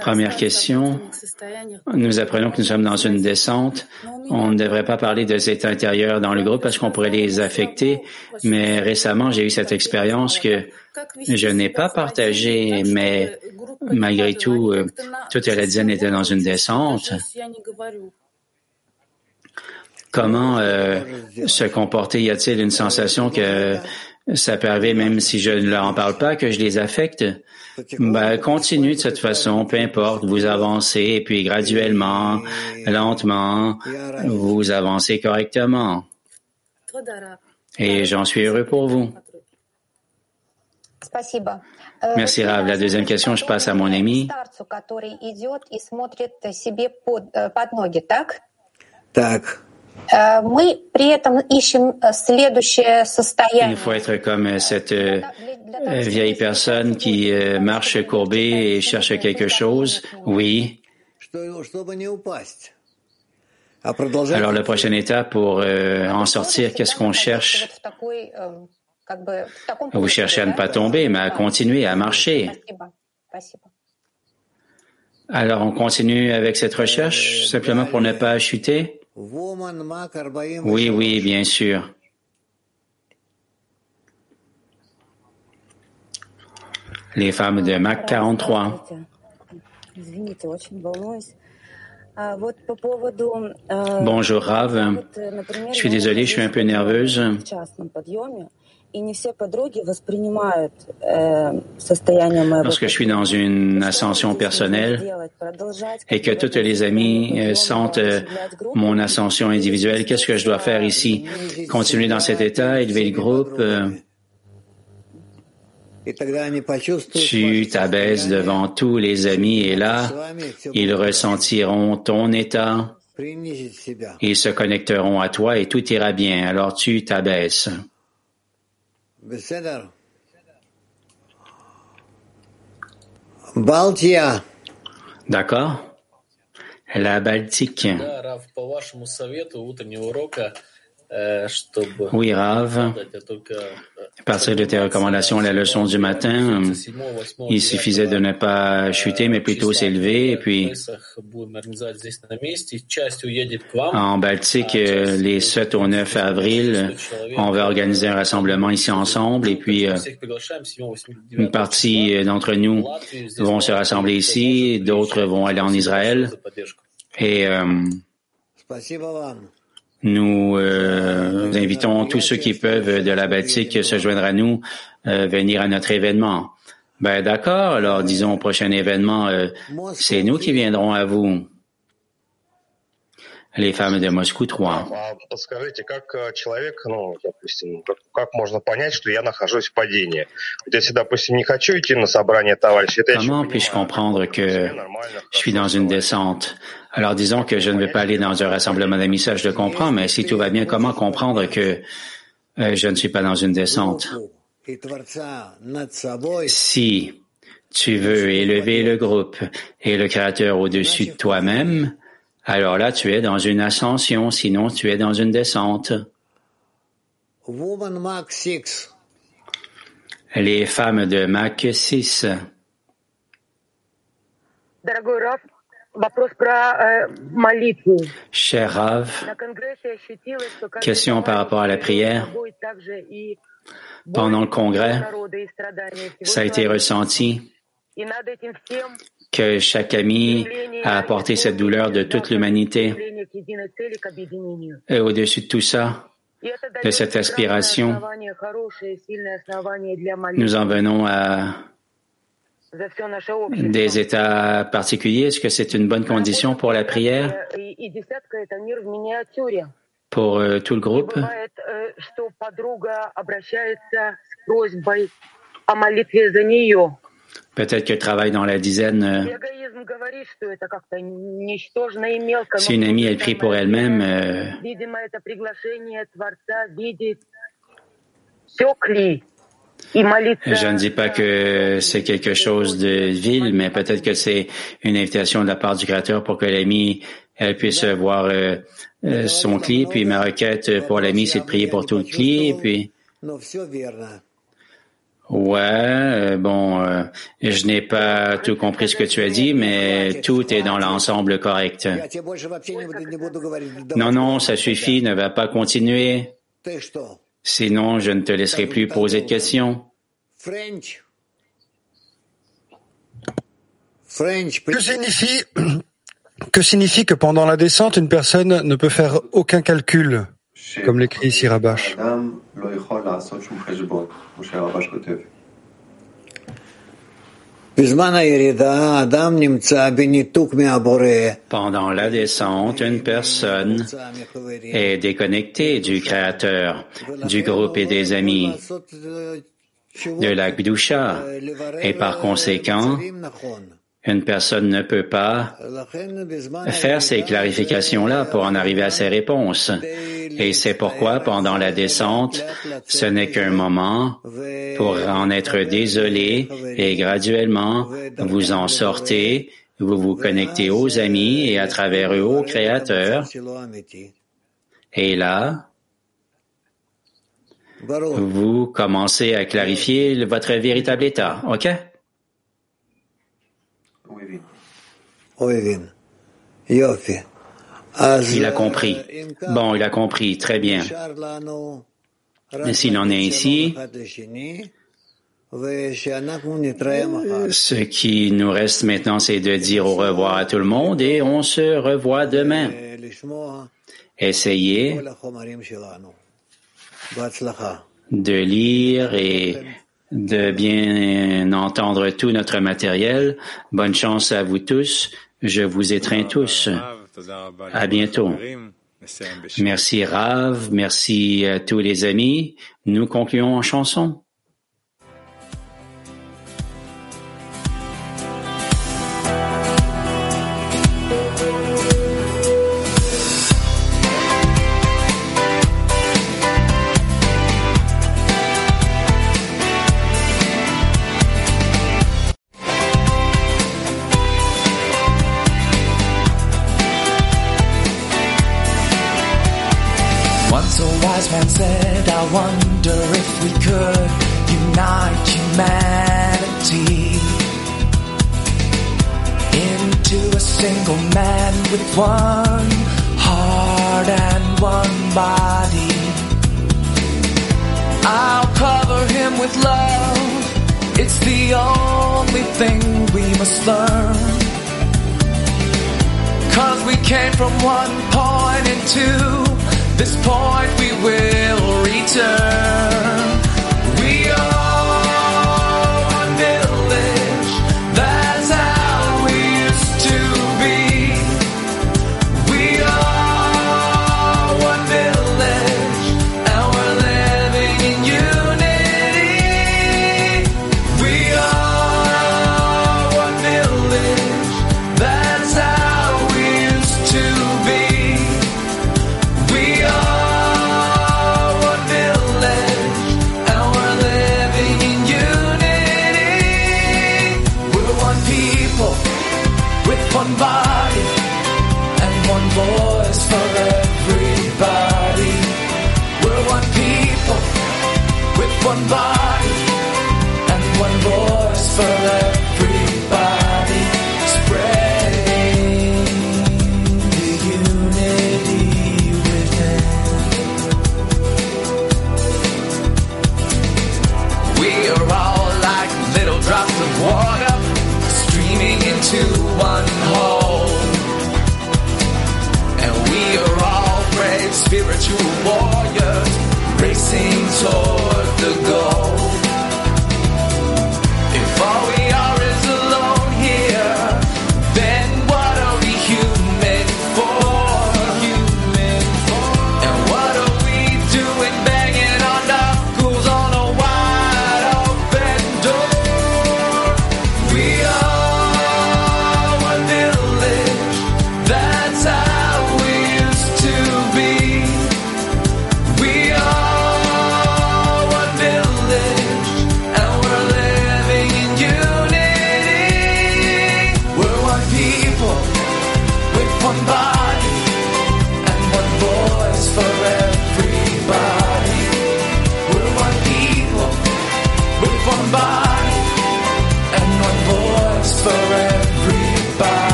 Première question, nous apprenons que nous sommes dans une descente. On ne devrait pas parler de cet intérieur dans le groupe parce qu'on pourrait les affecter, mais récemment, j'ai eu cette expérience que je n'ai pas partagée, mais malgré tout, toute la dizaine était dans une descente. Comment euh, se comporter? Y a-t-il une sensation que ça peut arriver même si je ne leur en parle pas, que je les affecte? Ben, continue de cette façon, peu importe, vous avancez et puis graduellement, lentement, vous avancez correctement. Et j'en suis heureux pour vous. Спасибо. Э, Merci Rav. La deuxième question, je passe à mon ami. Старцу, который идет и смотрит себе под, э, под ноги, так? Так. Э, Мы при этом ищем э, следующее Il состояние. faut être comme euh, cette euh, euh, vieille personne qui euh, marche courbée et cherche quelque chose. Oui. Что- Чтобы не упасть. А продолжать Alors la prochaine étape pour euh, en sortir, qu'est-ce qu'on cherche В такой, э, как бы, в таком Vous cherchez à ne pas tomber, mais à continuer à marcher. Спасибо. Спасибо. Alors on continue avec cette recherche simplement pour ne pas chuter Woman Mac 40 Oui, oui, bien sûr. Les femmes de Mac 43. Bonjour Rav. Je suis désolée, je suis un peu nerveuse. Lorsque je suis dans une ascension personnelle et que toutes les amies euh, sentent euh, mon ascension individuelle, qu'est-ce que je dois faire ici? Continuer dans cet état, élever le groupe? Euh, tu t'abaisses devant tous les amis et là, ils ressentiront ton état. Ils se connecteront à toi et tout ira bien. Alors tu t'abaisses. Балтия. Дака? La Baltique. Да, Раф, по вашему совету утреннего урока Oui, Rav, à partir de tes recommandations, la leçon du matin, il suffisait de ne pas chuter, mais plutôt s'élever. Et puis, en Baltique, euh, les 7 au 9 avril, on va organiser un rassemblement ici ensemble. Et puis, euh, une partie euh, d'entre nous vont se rassembler ici, d'autres vont aller en Israël. Et nous, euh, invitons tous ceux qui peuvent de la Baltique se joindre à nous, euh, venir à notre événement. Ben d'accord, alors disons au prochain événement, euh, c'est nous qui viendrons à vous les femmes de Moscou 3. Comment puis-je comprendre que je suis dans une descente? Alors disons que je ne veux pas aller dans un rassemblement d'amis, ça je le comprends, mais si tout va bien, comment comprendre que euh, je ne suis pas dans une descente? Si tu veux élever le groupe et le Créateur au-dessus de toi-même, alors là tu es dans une ascension, sinon tu es dans une descente. Les femmes de Mach 6. Cher Rav, question par rapport à la prière. Pendant le congrès, ça a été ressenti que chaque ami a apporté cette douleur de toute l'humanité. Et au-dessus de tout ça, de cette aspiration, nous en venons à des états particuliers. Est-ce que c'est une bonne condition pour la prière? Pour euh, tout le groupe? Peut-être qu'elle travaille dans la dizaine. Si une amie, elle prie pour elle-même. Je ne dis pas que c'est quelque chose de vil, mais peut-être que c'est une invitation de la part du Créateur pour que l'ami elle puisse voir son cli. Puis ma requête pour l'ami, c'est de prier pour tout le. Puis Ouais, euh, bon, euh, je n'ai pas tout compris ce que tu as dit, mais tout est dans l'ensemble correct. Non, non, ça suffit, ne va pas continuer. Sinon, je ne te laisserai plus poser de questions. Que signifie que, signifie que pendant la descente, une personne ne peut faire aucun calcul? comme l'écrit ici Rabash. Pendant la descente, une personne est déconnectée du Créateur, du groupe et des amis, de la Gdusha, et par conséquent, une personne ne peut pas faire ces clarifications-là pour en arriver à ces réponses. Et c'est pourquoi, pendant la descente, ce n'est qu'un moment pour en être désolé et graduellement vous en sortez, vous vous connectez aux amis et à travers eux au Créateur. Et là, vous commencez à clarifier votre véritable état. OK? Il a compris. Bon, il a compris. Très bien. S'il en est ainsi, ce qui nous reste maintenant, c'est de dire au revoir à tout le monde et on se revoit demain. Essayez de lire et de bien entendre tout notre matériel. Bonne chance à vous tous. Je vous étreins tous. À bientôt. Merci Rav, merci à tous les amis. Nous concluons en chanson.